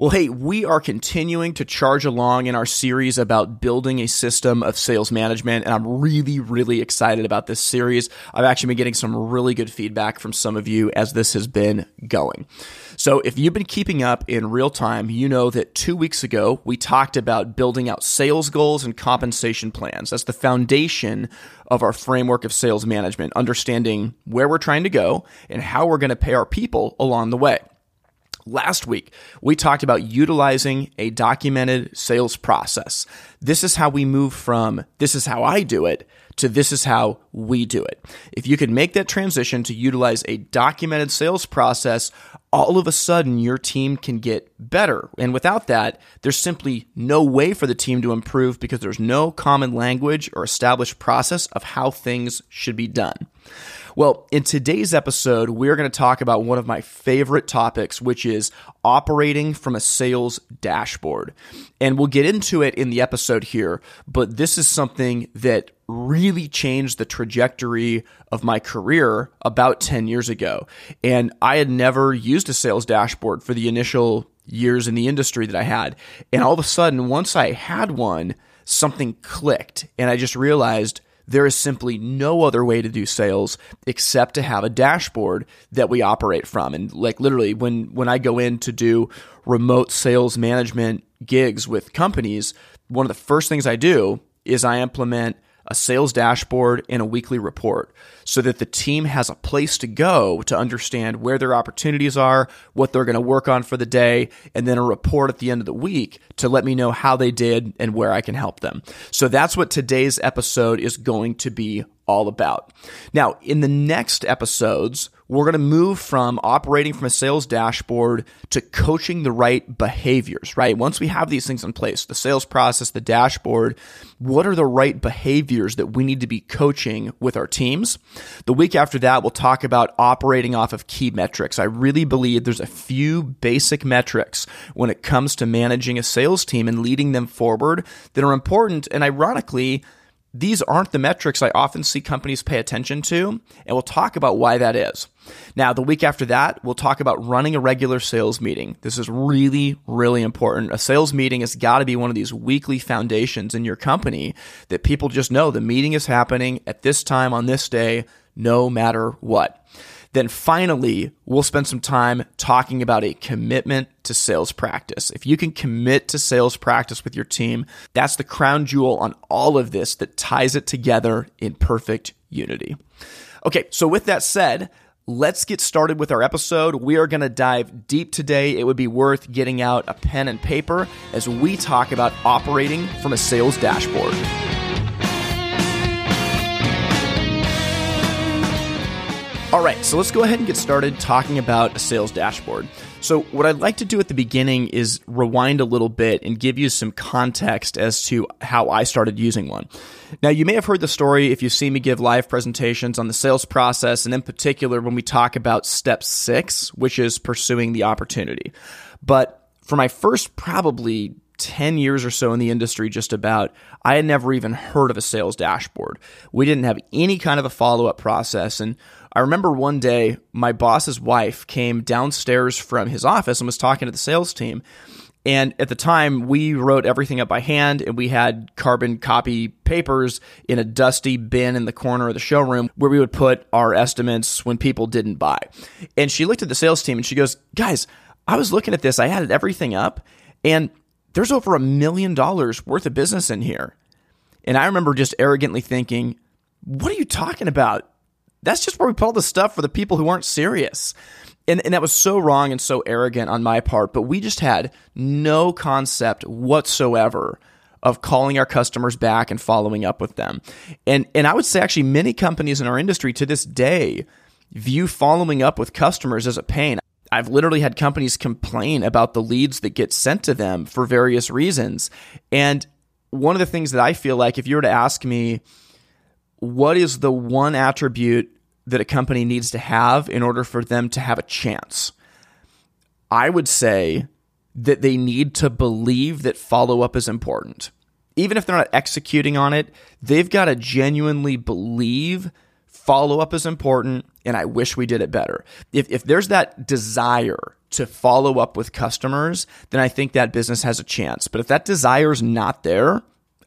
Well, hey, we are continuing to charge along in our series about building a system of sales management, and I'm really, really excited about this series. I've actually been getting some really good feedback from some of you as this has been going. So, if you've been keeping up in real time, you know that two weeks ago we talked about building out sales goals and compensation plans. That's the foundation of our framework of sales management, understanding where we're trying to go and how we're going to pay our people along the way. Last week, we talked about utilizing a documented sales process. This is how we move from this is how I do it to this is how we do it. If you can make that transition to utilize a documented sales process, all of a sudden your team can get better. And without that, there's simply no way for the team to improve because there's no common language or established process of how things should be done. Well, in today's episode, we're going to talk about one of my favorite topics, which is operating from a sales dashboard. And we'll get into it in the episode here, but this is something that really changed the trajectory of my career about 10 years ago. And I had never used a sales dashboard for the initial years in the industry that I had. And all of a sudden, once I had one, something clicked. And I just realized there is simply no other way to do sales except to have a dashboard that we operate from. And like literally when when I go in to do remote sales management gigs with companies, one of the first things I do is I implement a sales dashboard, and a weekly report so that the team has a place to go to understand where their opportunities are, what they're going to work on for the day, and then a report at the end of the week to let me know how they did and where I can help them. So that's what today's episode is going to be all about. Now, in the next episodes, we're going to move from operating from a sales dashboard to coaching the right behaviors, right? Once we have these things in place, the sales process, the dashboard, what are the right behaviors that we need to be coaching with our teams? The week after that, we'll talk about operating off of key metrics. I really believe there's a few basic metrics when it comes to managing a sales team and leading them forward that are important. And ironically, these aren't the metrics I often see companies pay attention to, and we'll talk about why that is. Now, the week after that, we'll talk about running a regular sales meeting. This is really, really important. A sales meeting has got to be one of these weekly foundations in your company that people just know the meeting is happening at this time on this day, no matter what. Then finally, we'll spend some time talking about a commitment to sales practice. If you can commit to sales practice with your team, that's the crown jewel on all of this that ties it together in perfect unity. Okay, so with that said, let's get started with our episode. We are going to dive deep today. It would be worth getting out a pen and paper as we talk about operating from a sales dashboard. All right, so let's go ahead and get started talking about a sales dashboard. So, what I'd like to do at the beginning is rewind a little bit and give you some context as to how I started using one. Now, you may have heard the story if you've seen me give live presentations on the sales process, and in particular when we talk about step six, which is pursuing the opportunity. But for my first probably 10 years or so in the industry, just about, I had never even heard of a sales dashboard. We didn't have any kind of a follow up process. And I remember one day my boss's wife came downstairs from his office and was talking to the sales team. And at the time, we wrote everything up by hand and we had carbon copy papers in a dusty bin in the corner of the showroom where we would put our estimates when people didn't buy. And she looked at the sales team and she goes, Guys, I was looking at this, I added everything up, and there's over a million dollars worth of business in here. And I remember just arrogantly thinking, What are you talking about? that's just where we put all the stuff for the people who aren't serious. And, and that was so wrong and so arrogant on my part, but we just had no concept whatsoever of calling our customers back and following up with them. And and I would say actually many companies in our industry to this day view following up with customers as a pain. I've literally had companies complain about the leads that get sent to them for various reasons. And one of the things that I feel like if you were to ask me what is the one attribute that a company needs to have in order for them to have a chance? I would say that they need to believe that follow up is important. Even if they're not executing on it, they've got to genuinely believe follow up is important and I wish we did it better. If, if there's that desire to follow up with customers, then I think that business has a chance. But if that desire is not there,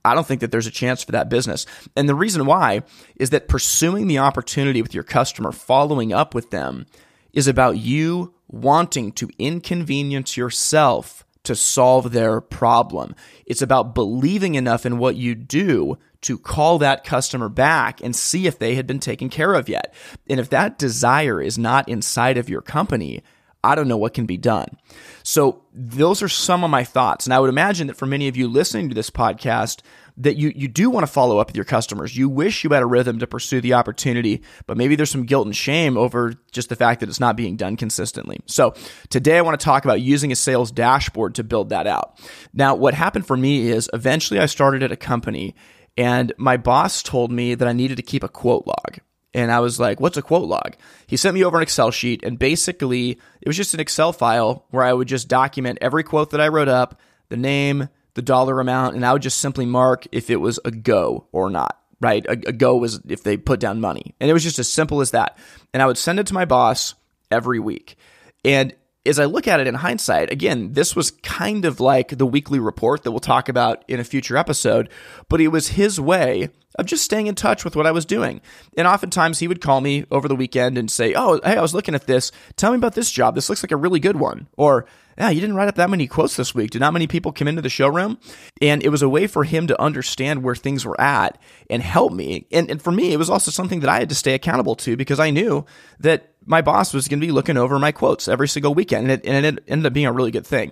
I don't think that there's a chance for that business. And the reason why is that pursuing the opportunity with your customer, following up with them, is about you wanting to inconvenience yourself to solve their problem. It's about believing enough in what you do to call that customer back and see if they had been taken care of yet. And if that desire is not inside of your company, I don't know what can be done. So those are some of my thoughts. And I would imagine that for many of you listening to this podcast, that you, you do want to follow up with your customers. You wish you had a rhythm to pursue the opportunity, but maybe there's some guilt and shame over just the fact that it's not being done consistently. So today I want to talk about using a sales dashboard to build that out. Now, what happened for me is eventually I started at a company and my boss told me that I needed to keep a quote log. And I was like, what's a quote log? He sent me over an Excel sheet, and basically, it was just an Excel file where I would just document every quote that I wrote up, the name, the dollar amount, and I would just simply mark if it was a go or not, right? A, a go was if they put down money. And it was just as simple as that. And I would send it to my boss every week. And as I look at it in hindsight, again, this was kind of like the weekly report that we'll talk about in a future episode, but it was his way of just staying in touch with what I was doing. And oftentimes he would call me over the weekend and say, Oh, hey, I was looking at this. Tell me about this job. This looks like a really good one. Or, yeah, you didn't write up that many quotes this week. Did not many people come into the showroom? And it was a way for him to understand where things were at and help me. And, and for me, it was also something that I had to stay accountable to because I knew that my boss was going to be looking over my quotes every single weekend. And it, and it ended up being a really good thing.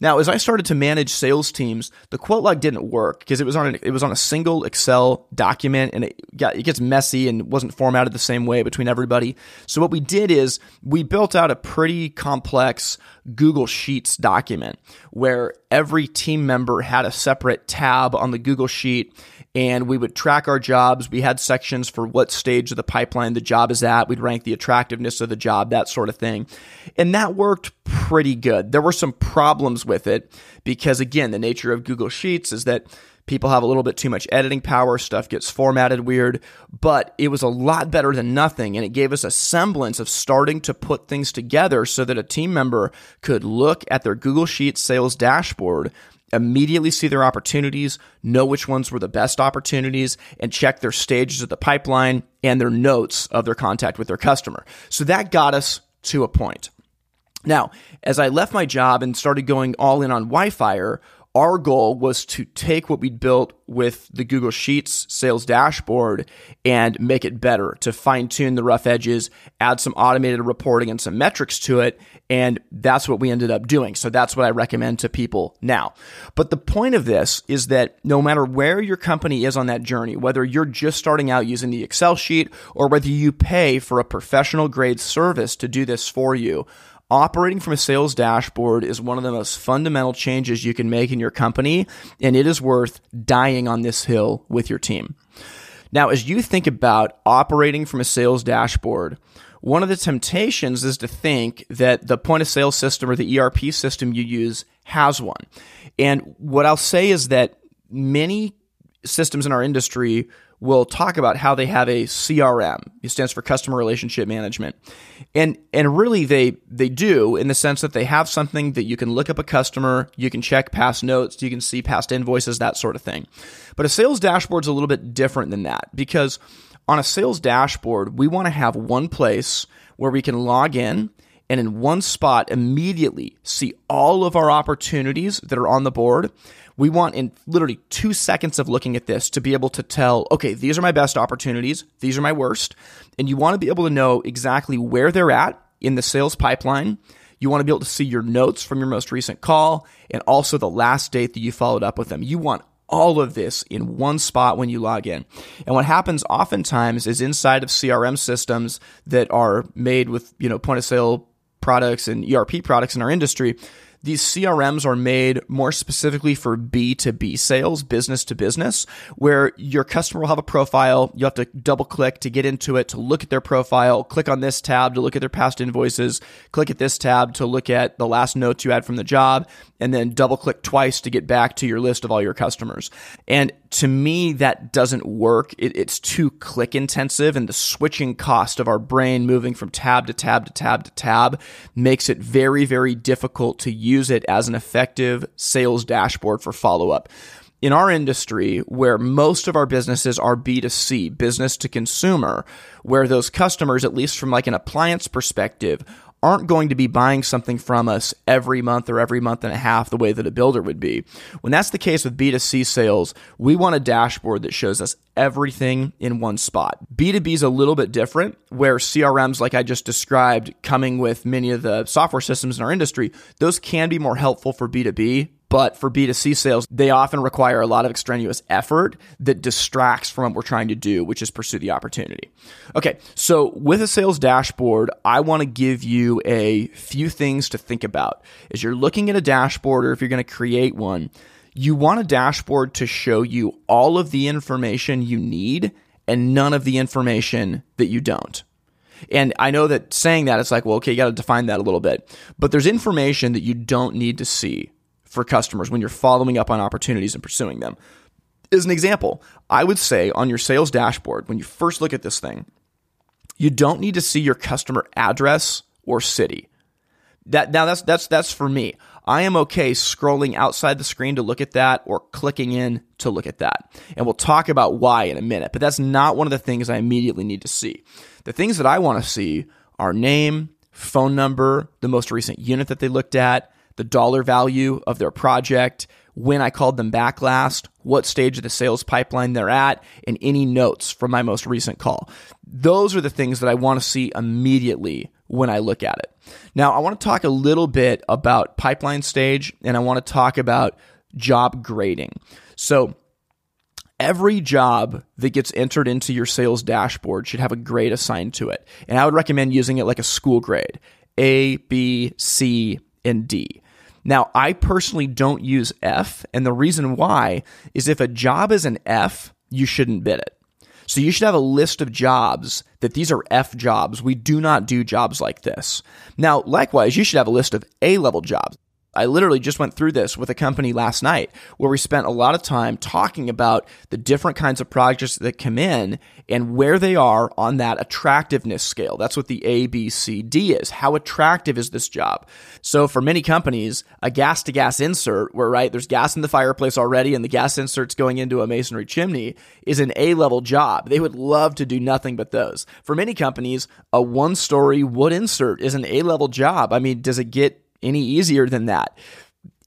Now, as I started to manage sales teams, the quote log didn't work because it was on an, it was on a single Excel document and it got it gets messy and wasn't formatted the same way between everybody. So what we did is we built out a pretty complex Google Sheets document where every team member had a separate tab on the Google Sheet and we would track our jobs. We had sections for what stage of the pipeline the job is at. We'd rank the attractiveness of the job, that sort of thing. And that worked pretty good. There were some problems with it because, again, the nature of Google Sheets is that people have a little bit too much editing power, stuff gets formatted weird, but it was a lot better than nothing. And it gave us a semblance of starting to put things together so that a team member could look at their Google Sheets sales dashboard immediately see their opportunities, know which ones were the best opportunities, and check their stages of the pipeline and their notes of their contact with their customer. So that got us to a point. Now, as I left my job and started going all in on WhyFire, our goal was to take what we'd built with the Google Sheets sales dashboard and make it better, to fine tune the rough edges, add some automated reporting and some metrics to it. And that's what we ended up doing. So that's what I recommend to people now. But the point of this is that no matter where your company is on that journey, whether you're just starting out using the Excel sheet or whether you pay for a professional grade service to do this for you, Operating from a sales dashboard is one of the most fundamental changes you can make in your company, and it is worth dying on this hill with your team. Now, as you think about operating from a sales dashboard, one of the temptations is to think that the point of sale system or the ERP system you use has one. And what I'll say is that many systems in our industry will talk about how they have a CRM. It stands for customer relationship management. And and really they they do in the sense that they have something that you can look up a customer, you can check past notes, you can see past invoices, that sort of thing. But a sales dashboard is a little bit different than that because on a sales dashboard, we want to have one place where we can log in and in one spot immediately see all of our opportunities that are on the board we want in literally two seconds of looking at this to be able to tell, okay, these are my best opportunities, these are my worst. And you want to be able to know exactly where they're at in the sales pipeline. You want to be able to see your notes from your most recent call and also the last date that you followed up with them. You want all of this in one spot when you log in. And what happens oftentimes is inside of CRM systems that are made with, you know, point of sale products and ERP products in our industry, these CRMs are made more specifically for B2B sales, business to business, where your customer will have a profile. You have to double click to get into it, to look at their profile, click on this tab to look at their past invoices, click at this tab to look at the last notes you had from the job, and then double click twice to get back to your list of all your customers. And to me, that doesn't work. It, it's too click intensive, and the switching cost of our brain moving from tab to tab to tab to tab makes it very, very difficult to use it as an effective sales dashboard for follow up. In our industry, where most of our businesses are B2C, business to consumer, where those customers, at least from like an appliance perspective, aren't going to be buying something from us every month or every month and a half the way that a builder would be. When that's the case with B2C sales, we want a dashboard that shows us everything in one spot. B2B is a little bit different, where CRMs, like I just described, coming with many of the software systems in our industry, those can be more helpful for B2B but for B2C sales, they often require a lot of extraneous effort that distracts from what we're trying to do, which is pursue the opportunity. Okay, so with a sales dashboard, I want to give you a few things to think about. As you're looking at a dashboard or if you're going to create one, you want a dashboard to show you all of the information you need and none of the information that you don't. And I know that saying that, it's like, well, okay, you got to define that a little bit. But there's information that you don't need to see for customers when you're following up on opportunities and pursuing them. As an example, I would say on your sales dashboard, when you first look at this thing, you don't need to see your customer address or city. That now that's that's that's for me. I am okay scrolling outside the screen to look at that or clicking in to look at that. And we'll talk about why in a minute, but that's not one of the things I immediately need to see. The things that I want to see are name, phone number, the most recent unit that they looked at, the dollar value of their project, when I called them back last, what stage of the sales pipeline they're at, and any notes from my most recent call. Those are the things that I want to see immediately when I look at it. Now, I want to talk a little bit about pipeline stage and I want to talk about job grading. So, every job that gets entered into your sales dashboard should have a grade assigned to it. And I would recommend using it like a school grade A, B, C, and D. Now, I personally don't use F, and the reason why is if a job is an F, you shouldn't bid it. So you should have a list of jobs that these are F jobs. We do not do jobs like this. Now, likewise, you should have a list of A level jobs. I literally just went through this with a company last night where we spent a lot of time talking about the different kinds of projects that come in and where they are on that attractiveness scale. That's what the A, B, C, D is. How attractive is this job? So for many companies, a gas to gas insert where, right, there's gas in the fireplace already and the gas insert's going into a masonry chimney is an A level job. They would love to do nothing but those. For many companies, a one story wood insert is an A level job. I mean, does it get any easier than that.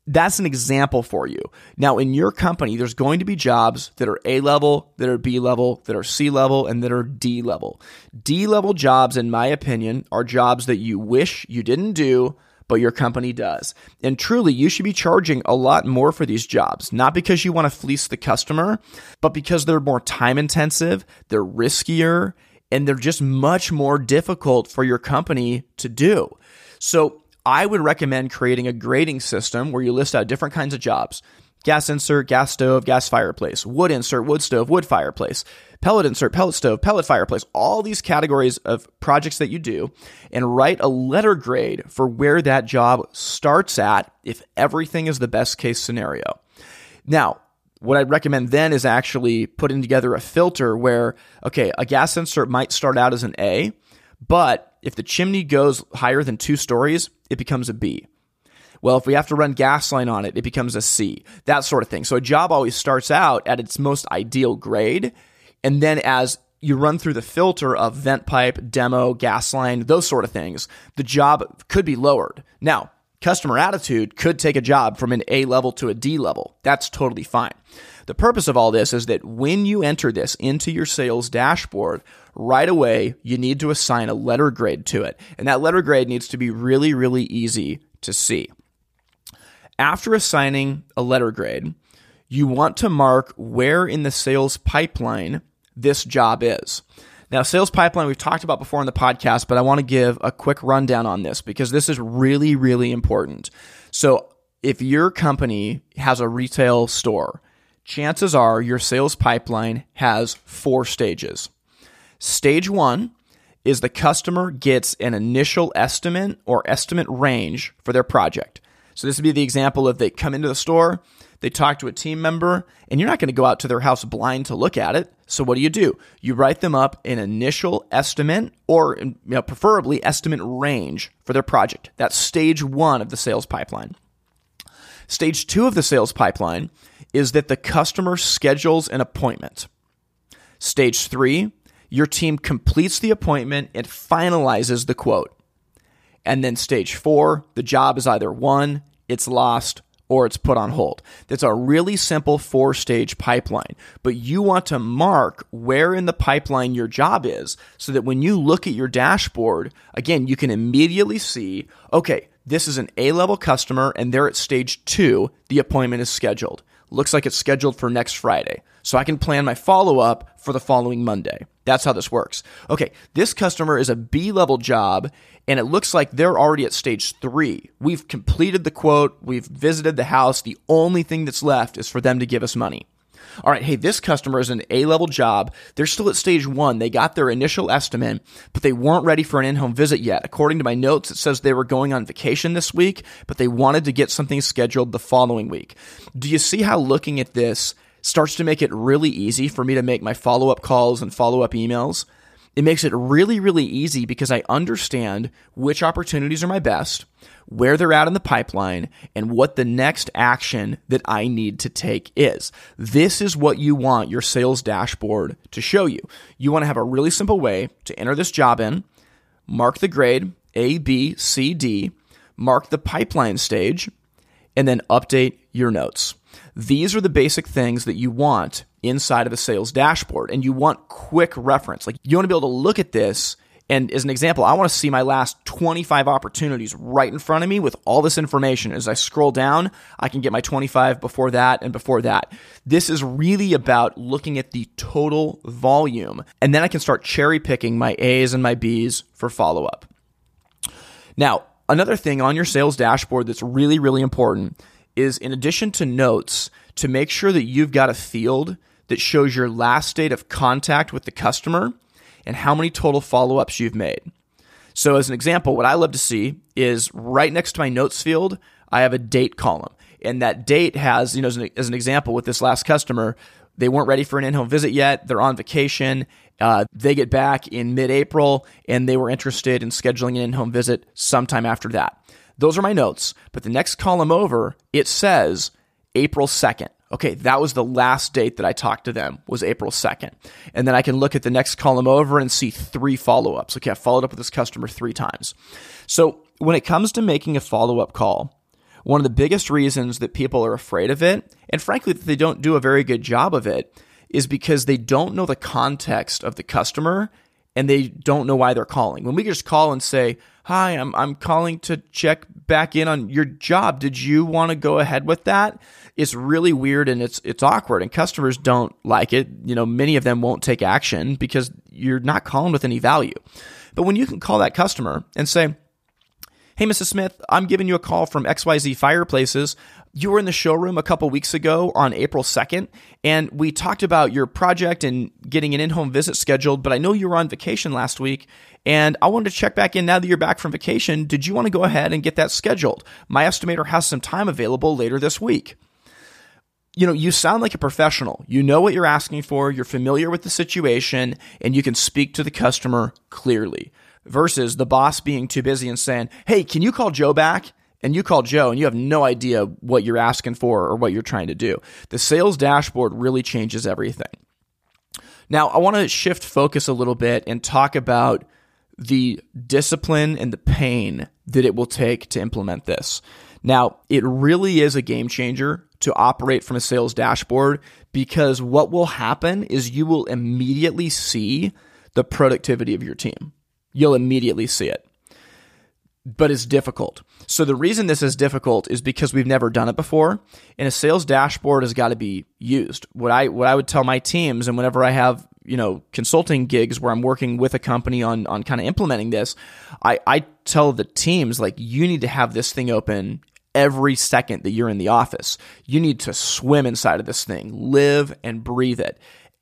That's an example for you. Now, in your company, there's going to be jobs that are A level, that are B level, that are C level, and that are D level. D level jobs, in my opinion, are jobs that you wish you didn't do, but your company does. And truly, you should be charging a lot more for these jobs, not because you want to fleece the customer, but because they're more time intensive, they're riskier, and they're just much more difficult for your company to do. So I would recommend creating a grading system where you list out different kinds of jobs. Gas insert, gas stove, gas fireplace, wood insert, wood stove, wood fireplace, pellet insert, pellet stove, pellet fireplace, all these categories of projects that you do, and write a letter grade for where that job starts at if everything is the best case scenario. Now, what I'd recommend then is actually putting together a filter where, okay, a gas insert might start out as an A, but if the chimney goes higher than two stories, it becomes a B. Well, if we have to run gas line on it, it becomes a C, that sort of thing. So a job always starts out at its most ideal grade. And then as you run through the filter of vent pipe, demo, gas line, those sort of things, the job could be lowered. Now, customer attitude could take a job from an A level to a D level. That's totally fine. The purpose of all this is that when you enter this into your sales dashboard, right away, you need to assign a letter grade to it. And that letter grade needs to be really, really easy to see. After assigning a letter grade, you want to mark where in the sales pipeline this job is. Now, sales pipeline we've talked about before in the podcast, but I want to give a quick rundown on this because this is really, really important. So, if your company has a retail store, chances are your sales pipeline has four stages. Stage one is the customer gets an initial estimate or estimate range for their project. So this would be the example of they come into the store, they talk to a team member, and you're not going to go out to their house blind to look at it. So what do you do? You write them up an initial estimate or you know, preferably estimate range for their project. That's stage one of the sales pipeline. Stage two of the sales pipeline is that the customer schedules an appointment. Stage three, your team completes the appointment and finalizes the quote. And then stage four, the job is either won, it's lost, or it's put on hold. That's a really simple four stage pipeline, but you want to mark where in the pipeline your job is so that when you look at your dashboard, again, you can immediately see, okay, this is an A level customer and they're at stage two, the appointment is scheduled. Looks like it's scheduled for next Friday. So I can plan my follow up for the following Monday. That's how this works. Okay, this customer is a B level job and it looks like they're already at stage three. We've completed the quote, we've visited the house. The only thing that's left is for them to give us money. All right, hey, this customer is an A level job. They're still at stage one. They got their initial estimate, but they weren't ready for an in home visit yet. According to my notes, it says they were going on vacation this week, but they wanted to get something scheduled the following week. Do you see how looking at this starts to make it really easy for me to make my follow up calls and follow up emails? It makes it really, really easy because I understand which opportunities are my best, where they're at in the pipeline, and what the next action that I need to take is. This is what you want your sales dashboard to show you. You want to have a really simple way to enter this job in, mark the grade A, B, C, D, mark the pipeline stage, and then update your notes. These are the basic things that you want inside of a sales dashboard and you want quick reference. Like you want to be able to look at this and as an example, I want to see my last 25 opportunities right in front of me with all this information. As I scroll down, I can get my 25 before that and before that. This is really about looking at the total volume. And then I can start cherry picking my A's and my B's for follow up. Now, another thing on your sales dashboard that's really, really important is in addition to notes, to make sure that you've got a field that shows your last date of contact with the customer and how many total follow ups you've made. So, as an example, what I love to see is right next to my notes field, I have a date column. And that date has, you know, as an, as an example with this last customer, they weren't ready for an in home visit yet. They're on vacation. Uh, they get back in mid April and they were interested in scheduling an in home visit sometime after that. Those are my notes. But the next column over, it says April 2nd. Okay, that was the last date that I talked to them was April 2nd. And then I can look at the next column over and see three follow-ups. Okay, I followed up with this customer 3 times. So, when it comes to making a follow-up call, one of the biggest reasons that people are afraid of it, and frankly that they don't do a very good job of it, is because they don't know the context of the customer and they don't know why they're calling. When we just call and say, "Hi, I'm I'm calling to check back in on your job. Did you want to go ahead with that?" It's really weird and it's it's awkward and customers don't like it. You know, many of them won't take action because you're not calling with any value. But when you can call that customer and say, Hey, Mrs. Smith, I'm giving you a call from XYZ Fireplaces. You were in the showroom a couple weeks ago on April 2nd, and we talked about your project and getting an in home visit scheduled. But I know you were on vacation last week, and I wanted to check back in now that you're back from vacation. Did you want to go ahead and get that scheduled? My estimator has some time available later this week you know, you sound like a professional. You know what you're asking for, you're familiar with the situation, and you can speak to the customer clearly versus the boss being too busy and saying, Hey, can you call Joe back? And you call Joe and you have no idea what you're asking for or what you're trying to do. The sales dashboard really changes everything. Now, I want to shift focus a little bit and talk about the discipline and the pain that it will take to implement this. Now, it really is a game changer to operate from a sales dashboard because what will happen is you will immediately see the productivity of your team you'll immediately see it. But it's difficult. So the reason this is difficult is because we've never done it before, and a sales dashboard has got to be used. What I what I would tell my teams, and whenever I have you know consulting gigs where I'm working with a company on on kind of implementing this, I I tell the teams like you need to have this thing open every second that you're in the office. You need to swim inside of this thing, live and breathe it.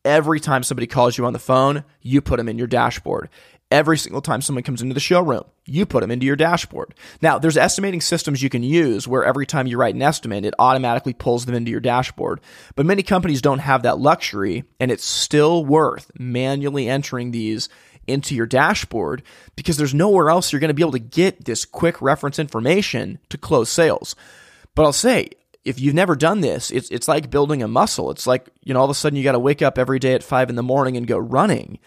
Every time somebody calls you on the phone, you put them in your dashboard. Every single time someone comes into the showroom, you put them into your dashboard. Now, there's estimating systems you can use where every time you write an estimate, it automatically pulls them into your dashboard. But many companies don't have that luxury, and it's still worth manually entering these into your dashboard because there's nowhere else you're going to be able to get this quick reference information to close sales. But I'll say, if you've never done this, it's it's like building a muscle. It's like, you know, all of a sudden you got to wake up every day at five in the morning and go running.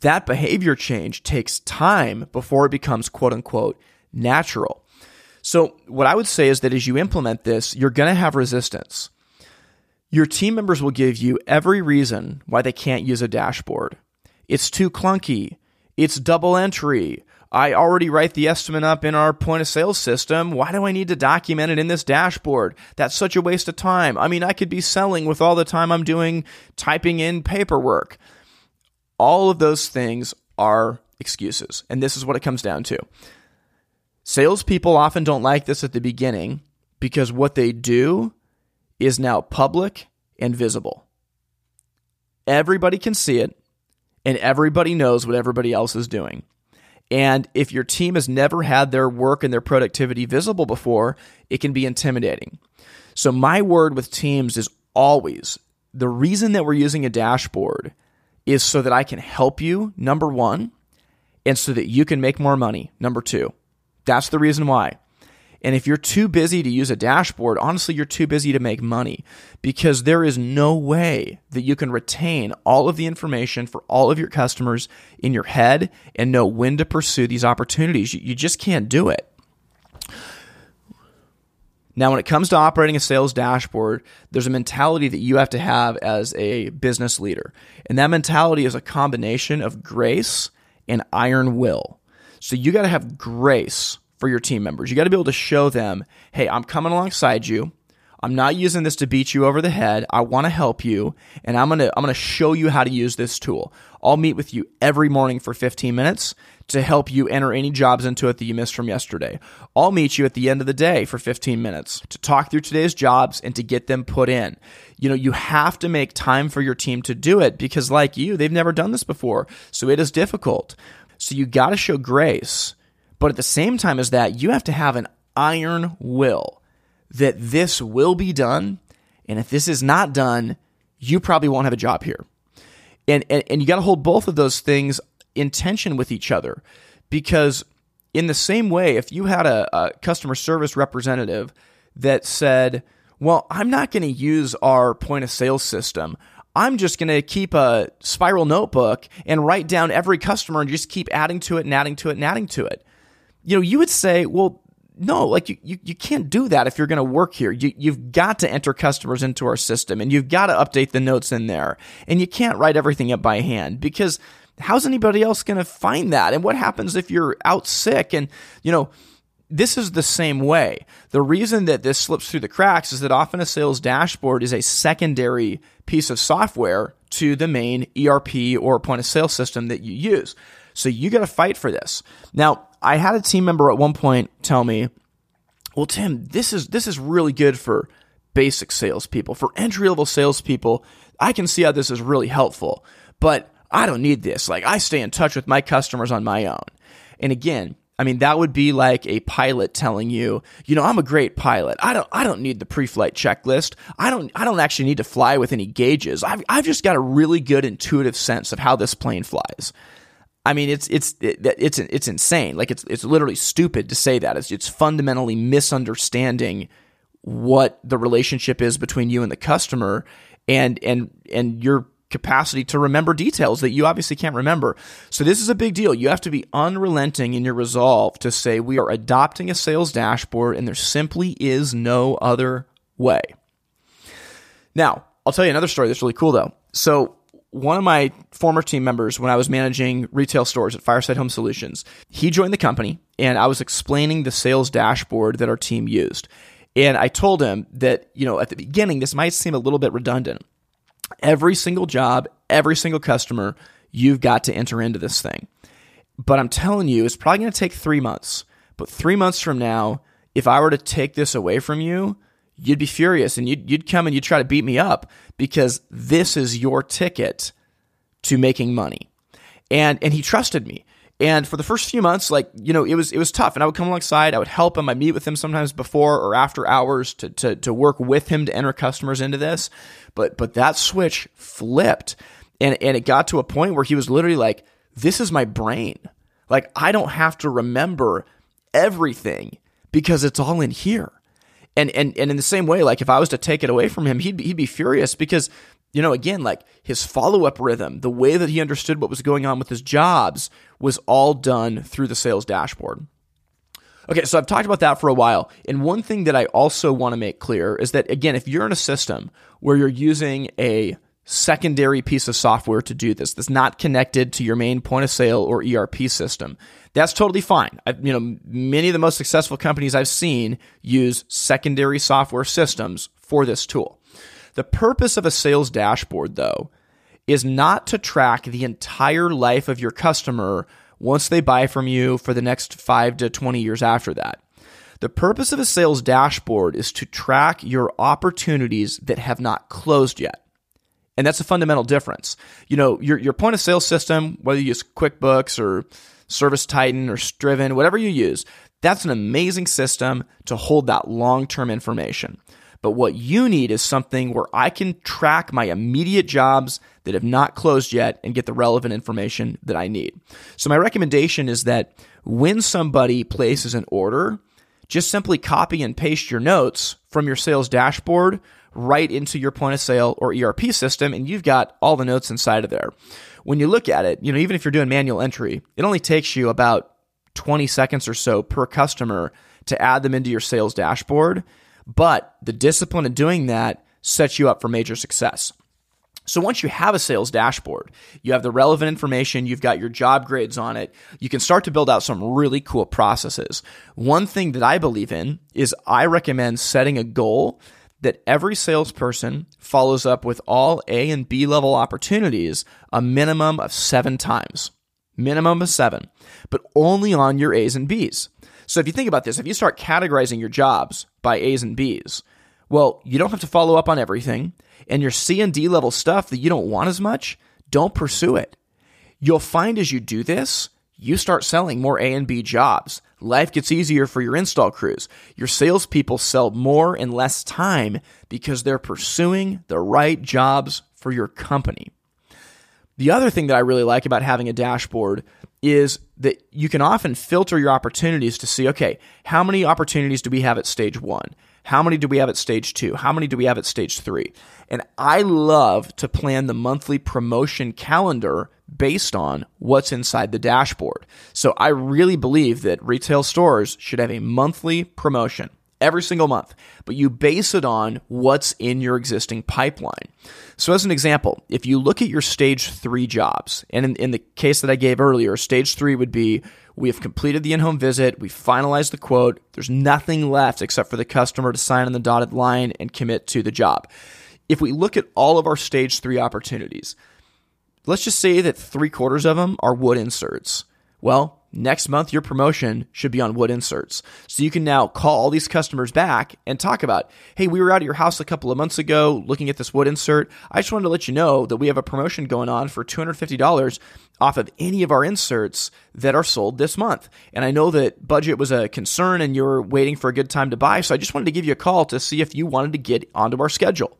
That behavior change takes time before it becomes quote unquote natural. So, what I would say is that as you implement this, you're going to have resistance. Your team members will give you every reason why they can't use a dashboard. It's too clunky. It's double entry. I already write the estimate up in our point of sale system. Why do I need to document it in this dashboard? That's such a waste of time. I mean, I could be selling with all the time I'm doing typing in paperwork. All of those things are excuses. And this is what it comes down to. Salespeople often don't like this at the beginning because what they do is now public and visible. Everybody can see it and everybody knows what everybody else is doing. And if your team has never had their work and their productivity visible before, it can be intimidating. So, my word with teams is always the reason that we're using a dashboard is so that I can help you, number one, and so that you can make more money, number two. That's the reason why. And if you're too busy to use a dashboard, honestly, you're too busy to make money because there is no way that you can retain all of the information for all of your customers in your head and know when to pursue these opportunities. You just can't do it. Now, when it comes to operating a sales dashboard, there's a mentality that you have to have as a business leader. And that mentality is a combination of grace and iron will. So you got to have grace for your team members. You got to be able to show them, hey, I'm coming alongside you. I'm not using this to beat you over the head. I want to help you, and I'm gonna I'm gonna show you how to use this tool. I'll meet with you every morning for 15 minutes to help you enter any jobs into it that you missed from yesterday. I'll meet you at the end of the day for 15 minutes to talk through today's jobs and to get them put in. You know, you have to make time for your team to do it because, like you, they've never done this before, so it is difficult. So you got to show grace but at the same time as that, you have to have an iron will that this will be done. And if this is not done, you probably won't have a job here. And, and, and you got to hold both of those things in tension with each other because, in the same way, if you had a, a customer service representative that said, Well, I'm not going to use our point of sale system. I'm just going to keep a spiral notebook and write down every customer and just keep adding to it and adding to it and adding to it you know, you would say, well, no, like you, you, you can't do that if you're going to work here. You, you've got to enter customers into our system and you've got to update the notes in there. And you can't write everything up by hand because how's anybody else going to find that? And what happens if you're out sick? And, you know, this is the same way. The reason that this slips through the cracks is that often a sales dashboard is a secondary piece of software to the main ERP or point of sale system that you use. So you got to fight for this. Now, I had a team member at one point tell me, "Well, Tim, this is this is really good for basic salespeople, for entry level salespeople. I can see how this is really helpful, but I don't need this. Like I stay in touch with my customers on my own." And again, I mean, that would be like a pilot telling you, you know, I'm a great pilot. I don't, I don't need the pre-flight checklist. I don't, I don't actually need to fly with any gauges. I've, I've just got a really good intuitive sense of how this plane flies. I mean, it's it's it's it's insane. Like it's it's literally stupid to say that. It's it's fundamentally misunderstanding what the relationship is between you and the customer, and and and your capacity to remember details that you obviously can't remember. So this is a big deal. You have to be unrelenting in your resolve to say we are adopting a sales dashboard, and there simply is no other way. Now, I'll tell you another story that's really cool though. So one of my former team members when I was managing retail stores at Fireside Home Solutions. He joined the company and I was explaining the sales dashboard that our team used. And I told him that, you know, at the beginning, this might seem a little bit redundant. Every single job, every single customer, you've got to enter into this thing. But I'm telling you, it's probably going to take three months. But three months from now, if I were to take this away from you, you'd be furious and you'd, you'd come and you'd try to beat me up because this is your ticket to making money. And, and he trusted me. And for the first few months, like, you know, it was, it was tough. And I would come alongside, I would help him. I meet with him sometimes before or after hours to, to, to work with him to enter customers into this. But, but that switch flipped and, and it got to a point where he was literally like, this is my brain. Like, I don't have to remember everything because it's all in here. And, and, and in the same way, like if I was to take it away from him, he'd be, he'd be furious because, you know, again, like his follow up rhythm, the way that he understood what was going on with his jobs was all done through the sales dashboard. Okay, so I've talked about that for a while. And one thing that I also want to make clear is that, again, if you're in a system where you're using a secondary piece of software to do this that's not connected to your main point of sale or ERP system. That's totally fine. I, you know, many of the most successful companies I've seen use secondary software systems for this tool. The purpose of a sales dashboard, though, is not to track the entire life of your customer once they buy from you for the next five to 20 years after that. The purpose of a sales dashboard is to track your opportunities that have not closed yet. And that's a fundamental difference. You know, your, your point of sale system, whether you use QuickBooks or Service Titan or Striven, whatever you use, that's an amazing system to hold that long term information. But what you need is something where I can track my immediate jobs that have not closed yet and get the relevant information that I need. So, my recommendation is that when somebody places an order, just simply copy and paste your notes from your sales dashboard right into your point of sale or ERP system, and you've got all the notes inside of there. When you look at it, you know, even if you're doing manual entry, it only takes you about 20 seconds or so per customer to add them into your sales dashboard. But the discipline of doing that sets you up for major success. So once you have a sales dashboard, you have the relevant information, you've got your job grades on it, you can start to build out some really cool processes. One thing that I believe in is I recommend setting a goal that every salesperson follows up with all A and B level opportunities a minimum of seven times. Minimum of seven, but only on your A's and B's. So if you think about this, if you start categorizing your jobs by A's and B's, well, you don't have to follow up on everything. And your C and D level stuff that you don't want as much, don't pursue it. You'll find as you do this, you start selling more A and B jobs. Life gets easier for your install crews. Your salespeople sell more in less time because they're pursuing the right jobs for your company. The other thing that I really like about having a dashboard is that you can often filter your opportunities to see okay, how many opportunities do we have at stage one? How many do we have at stage two? How many do we have at stage three? And I love to plan the monthly promotion calendar based on what's inside the dashboard. So I really believe that retail stores should have a monthly promotion every single month, but you base it on what's in your existing pipeline. So, as an example, if you look at your stage three jobs, and in, in the case that I gave earlier, stage three would be we have completed the in home visit, we finalized the quote, there's nothing left except for the customer to sign on the dotted line and commit to the job. If we look at all of our stage three opportunities, let's just say that three quarters of them are wood inserts. Well, next month your promotion should be on wood inserts. So you can now call all these customers back and talk about, hey, we were out at your house a couple of months ago looking at this wood insert. I just wanted to let you know that we have a promotion going on for $250 off of any of our inserts that are sold this month. And I know that budget was a concern and you're waiting for a good time to buy. So I just wanted to give you a call to see if you wanted to get onto our schedule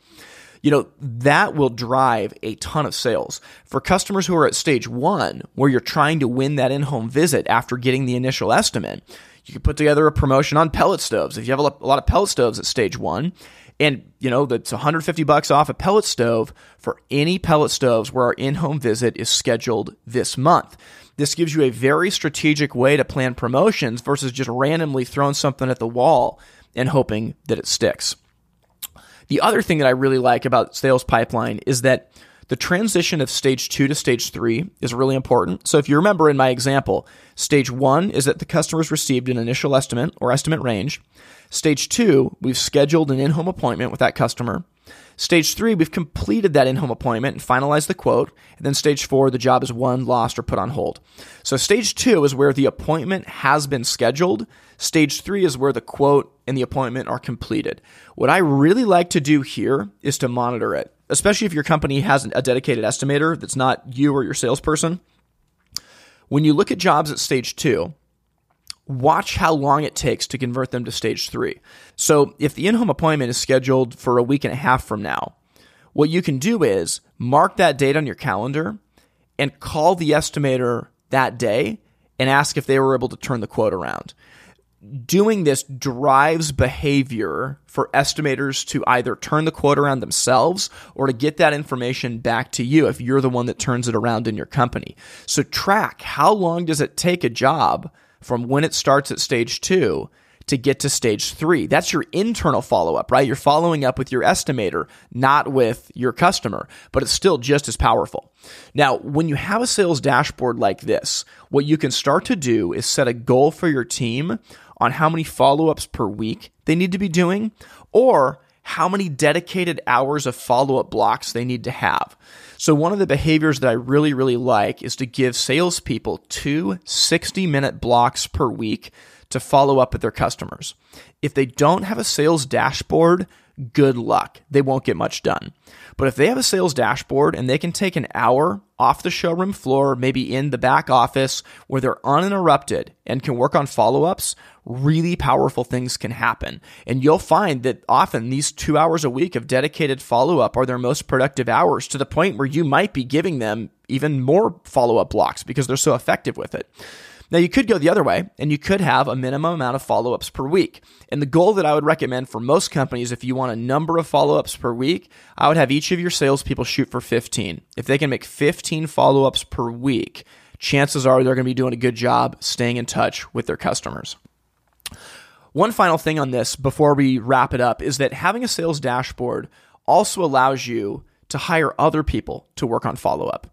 you know, that will drive a ton of sales. For customers who are at stage one, where you're trying to win that in home visit after getting the initial estimate, you can put together a promotion on pellet stoves. If you have a lot of pellet stoves at stage one, and you know that's 150 bucks off a pellet stove for any pellet stoves where our in-home visit is scheduled this month. This gives you a very strategic way to plan promotions versus just randomly throwing something at the wall and hoping that it sticks. The other thing that I really like about sales pipeline is that the transition of stage two to stage three is really important. So if you remember in my example, stage one is that the customer's received an initial estimate or estimate range. Stage two, we've scheduled an in home appointment with that customer. Stage three, we've completed that in home appointment and finalized the quote. And then stage four, the job is won, lost, or put on hold. So stage two is where the appointment has been scheduled. Stage three is where the quote and the appointment are completed. What I really like to do here is to monitor it, especially if your company has a dedicated estimator that's not you or your salesperson. When you look at jobs at stage two, watch how long it takes to convert them to stage three. So if the in home appointment is scheduled for a week and a half from now, what you can do is mark that date on your calendar and call the estimator that day and ask if they were able to turn the quote around. Doing this drives behavior for estimators to either turn the quote around themselves or to get that information back to you if you're the one that turns it around in your company. So track how long does it take a job from when it starts at stage two to get to stage three. That's your internal follow up, right? You're following up with your estimator, not with your customer, but it's still just as powerful. Now, when you have a sales dashboard like this, what you can start to do is set a goal for your team on how many follow ups per week they need to be doing or how many dedicated hours of follow up blocks they need to have. So, one of the behaviors that I really, really like is to give salespeople two 60 minute blocks per week to follow up with their customers. If they don't have a sales dashboard, good luck. They won't get much done. But if they have a sales dashboard and they can take an hour off the showroom floor, maybe in the back office where they're uninterrupted and can work on follow ups, really powerful things can happen. And you'll find that often these two hours a week of dedicated follow up are their most productive hours to the point where you might be giving them even more follow up blocks because they're so effective with it. Now, you could go the other way and you could have a minimum amount of follow ups per week. And the goal that I would recommend for most companies, if you want a number of follow ups per week, I would have each of your salespeople shoot for 15. If they can make 15 follow ups per week, chances are they're going to be doing a good job staying in touch with their customers. One final thing on this before we wrap it up is that having a sales dashboard also allows you to hire other people to work on follow up.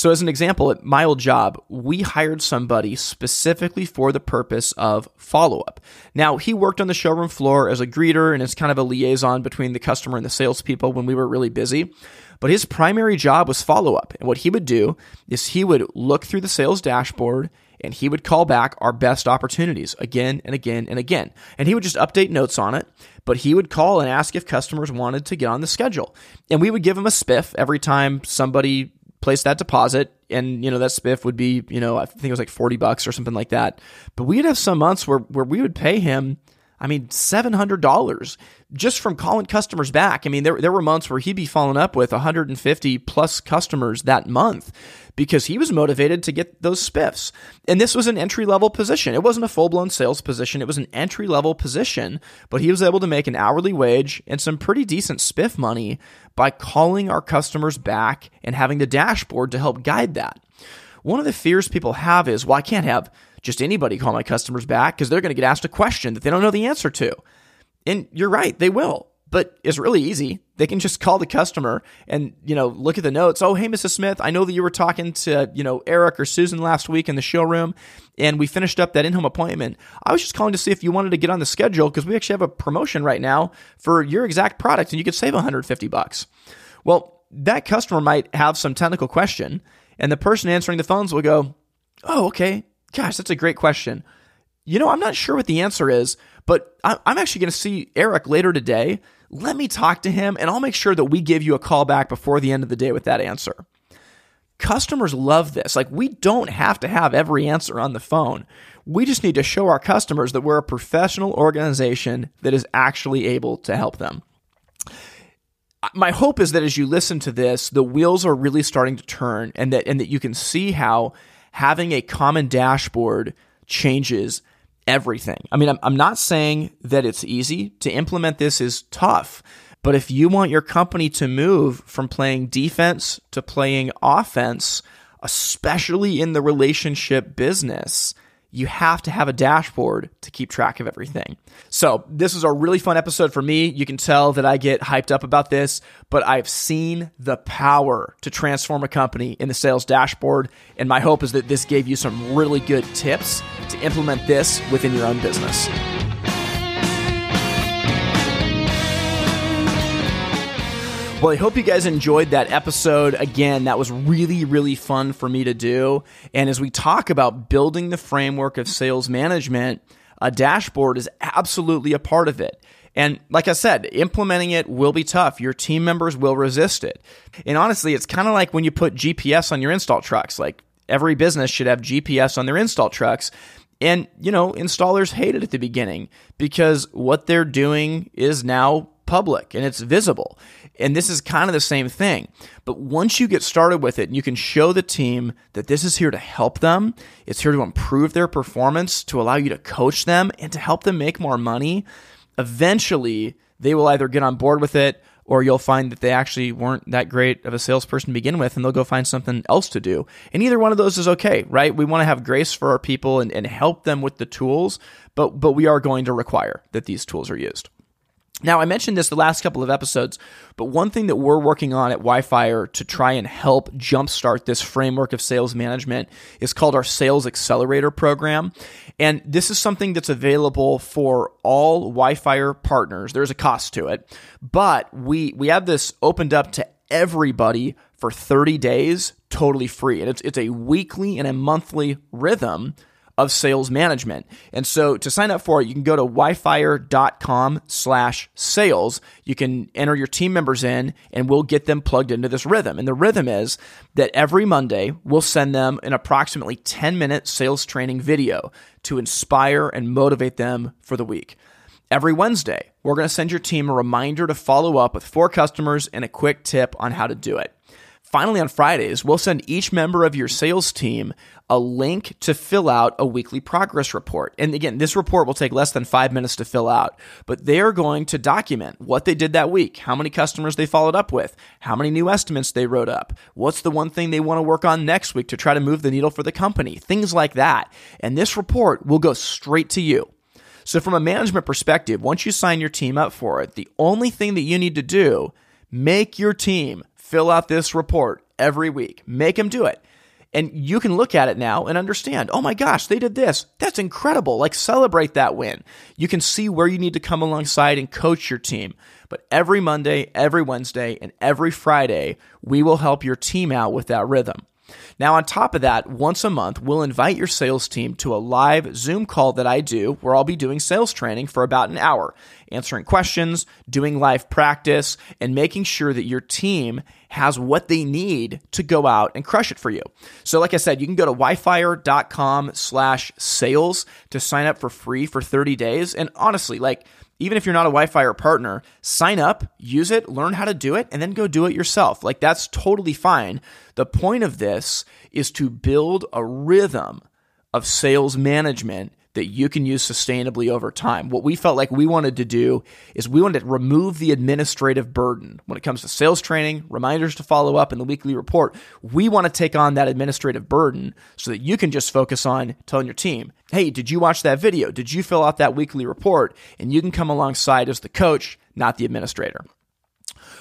So, as an example, at my old job, we hired somebody specifically for the purpose of follow up. Now, he worked on the showroom floor as a greeter and as kind of a liaison between the customer and the salespeople when we were really busy. But his primary job was follow up. And what he would do is he would look through the sales dashboard and he would call back our best opportunities again and again and again. And he would just update notes on it, but he would call and ask if customers wanted to get on the schedule. And we would give him a spiff every time somebody place that deposit and you know that spiff would be you know i think it was like 40 bucks or something like that. But we'd have some months where where we would pay him I mean, $700 just from calling customers back. I mean, there, there were months where he'd be following up with 150 plus customers that month because he was motivated to get those spiffs. And this was an entry level position. It wasn't a full blown sales position, it was an entry level position, but he was able to make an hourly wage and some pretty decent spiff money by calling our customers back and having the dashboard to help guide that. One of the fears people have is, well, I can't have just anybody call my customers back because they're going to get asked a question that they don't know the answer to. And you're right, they will. But it's really easy. They can just call the customer and, you know, look at the notes. Oh, hey, Mrs. Smith, I know that you were talking to, you know, Eric or Susan last week in the showroom and we finished up that in-home appointment. I was just calling to see if you wanted to get on the schedule because we actually have a promotion right now for your exact product and you could save 150 bucks. Well, that customer might have some technical question and the person answering the phones will go, "Oh, okay. Gosh, that's a great question. You know, I'm not sure what the answer is, but I'm actually going to see Eric later today. Let me talk to him and I'll make sure that we give you a call back before the end of the day with that answer. Customers love this. Like, we don't have to have every answer on the phone. We just need to show our customers that we're a professional organization that is actually able to help them. My hope is that as you listen to this, the wheels are really starting to turn and that, and that you can see how having a common dashboard changes everything. I mean, I'm, I'm not saying that it's easy to implement this is tough, but if you want your company to move from playing defense to playing offense, especially in the relationship business, you have to have a dashboard to keep track of everything. So, this is a really fun episode for me. You can tell that I get hyped up about this, but I've seen the power to transform a company in the sales dashboard. And my hope is that this gave you some really good tips to implement this within your own business. Well, I hope you guys enjoyed that episode. Again, that was really, really fun for me to do. And as we talk about building the framework of sales management, a dashboard is absolutely a part of it. And like I said, implementing it will be tough. Your team members will resist it. And honestly, it's kind of like when you put GPS on your install trucks. Like every business should have GPS on their install trucks. And, you know, installers hate it at the beginning because what they're doing is now public and it's visible. And this is kind of the same thing. But once you get started with it and you can show the team that this is here to help them, it's here to improve their performance, to allow you to coach them, and to help them make more money, eventually they will either get on board with it or you'll find that they actually weren't that great of a salesperson to begin with and they'll go find something else to do. And either one of those is okay, right? We want to have grace for our people and, and help them with the tools, but, but we are going to require that these tools are used. Now, I mentioned this the last couple of episodes, but one thing that we're working on at WhyFire to try and help jumpstart this framework of sales management is called our Sales Accelerator Program. And this is something that's available for all WhyFire partners. There's a cost to it, but we, we have this opened up to everybody for 30 days totally free. And it's, it's a weekly and a monthly rhythm of sales management. And so to sign up for it, you can go to whyfire.com slash sales. You can enter your team members in and we'll get them plugged into this rhythm. And the rhythm is that every Monday, we'll send them an approximately 10 minute sales training video to inspire and motivate them for the week. Every Wednesday, we're going to send your team a reminder to follow up with four customers and a quick tip on how to do it. Finally, on Fridays, we'll send each member of your sales team a link to fill out a weekly progress report. And again, this report will take less than five minutes to fill out, but they are going to document what they did that week, how many customers they followed up with, how many new estimates they wrote up, what's the one thing they want to work on next week to try to move the needle for the company, things like that. And this report will go straight to you. So, from a management perspective, once you sign your team up for it, the only thing that you need to do, make your team fill out this report every week. Make them do it. And you can look at it now and understand, oh my gosh, they did this. That's incredible. Like celebrate that win. You can see where you need to come alongside and coach your team. But every Monday, every Wednesday, and every Friday, we will help your team out with that rhythm. Now, on top of that, once a month, we'll invite your sales team to a live Zoom call that I do where I'll be doing sales training for about an hour, answering questions, doing live practice, and making sure that your team has what they need to go out and crush it for you. So, like I said, you can go to whyfire.com slash sales to sign up for free for 30 days. And honestly, like, even if you're not a WhyFire partner, sign up, use it, learn how to do it, and then go do it yourself. Like that's totally fine. The point of this is to build a rhythm of sales management that you can use sustainably over time. What we felt like we wanted to do is we wanted to remove the administrative burden when it comes to sales training, reminders to follow up, and the weekly report. We want to take on that administrative burden so that you can just focus on telling your team, hey, did you watch that video? Did you fill out that weekly report? And you can come alongside as the coach, not the administrator.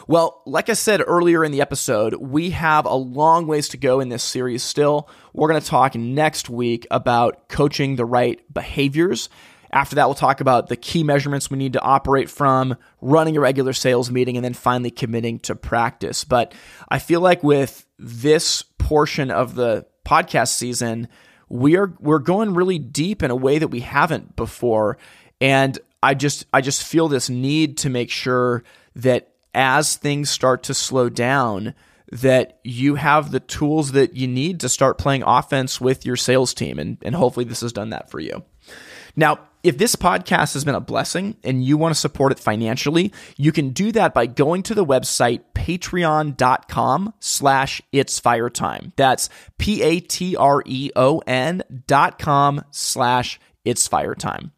Well, like I said earlier in the episode, we have a long ways to go in this series still. We're going to talk next week about coaching the right behaviors. After that, we'll talk about the key measurements we need to operate from, running a regular sales meeting, and then finally committing to practice. But I feel like with this portion of the podcast season, we are we're going really deep in a way that we haven't before. And I just I just feel this need to make sure that as things start to slow down, that you have the tools that you need to start playing offense with your sales team. And, and hopefully, this has done that for you. Now, if this podcast has been a blessing and you want to support it financially, you can do that by going to the website patreon.com slash it's fire time. That's P-A-T-R-E-O-N dot com slash it's fire time.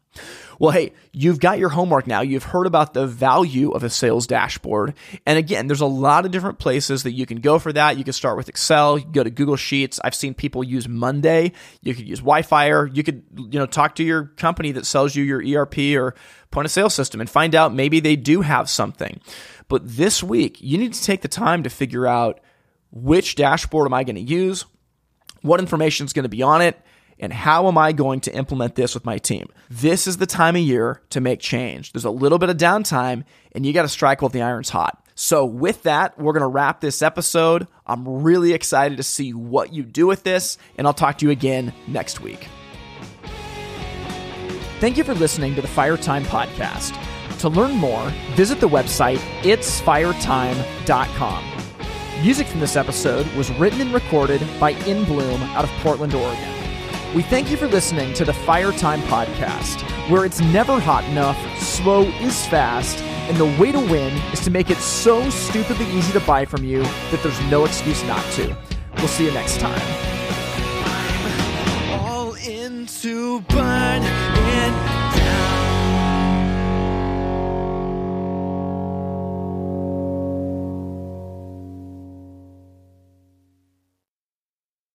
Well, hey, you've got your homework now. You've heard about the value of a sales dashboard. And again, there's a lot of different places that you can go for that. You can start with Excel, you can go to Google Sheets. I've seen people use Monday. You could use WhyFire. You could, you know, talk to your company that sells you your ERP or point of sale system and find out maybe they do have something. But this week, you need to take the time to figure out which dashboard am I going to use? What information is going to be on it? And how am I going to implement this with my team? This is the time of year to make change. There's a little bit of downtime and you got to strike while the iron's hot. So, with that, we're going to wrap this episode. I'm really excited to see what you do with this, and I'll talk to you again next week. Thank you for listening to the Fire Time Podcast. To learn more, visit the website itsfiretime.com. Music from this episode was written and recorded by In Bloom out of Portland, Oregon. We thank you for listening to the Fire Time Podcast, where it's never hot enough, slow is fast, and the way to win is to make it so stupidly easy to buy from you that there's no excuse not to. We'll see you next time. All into burn it down.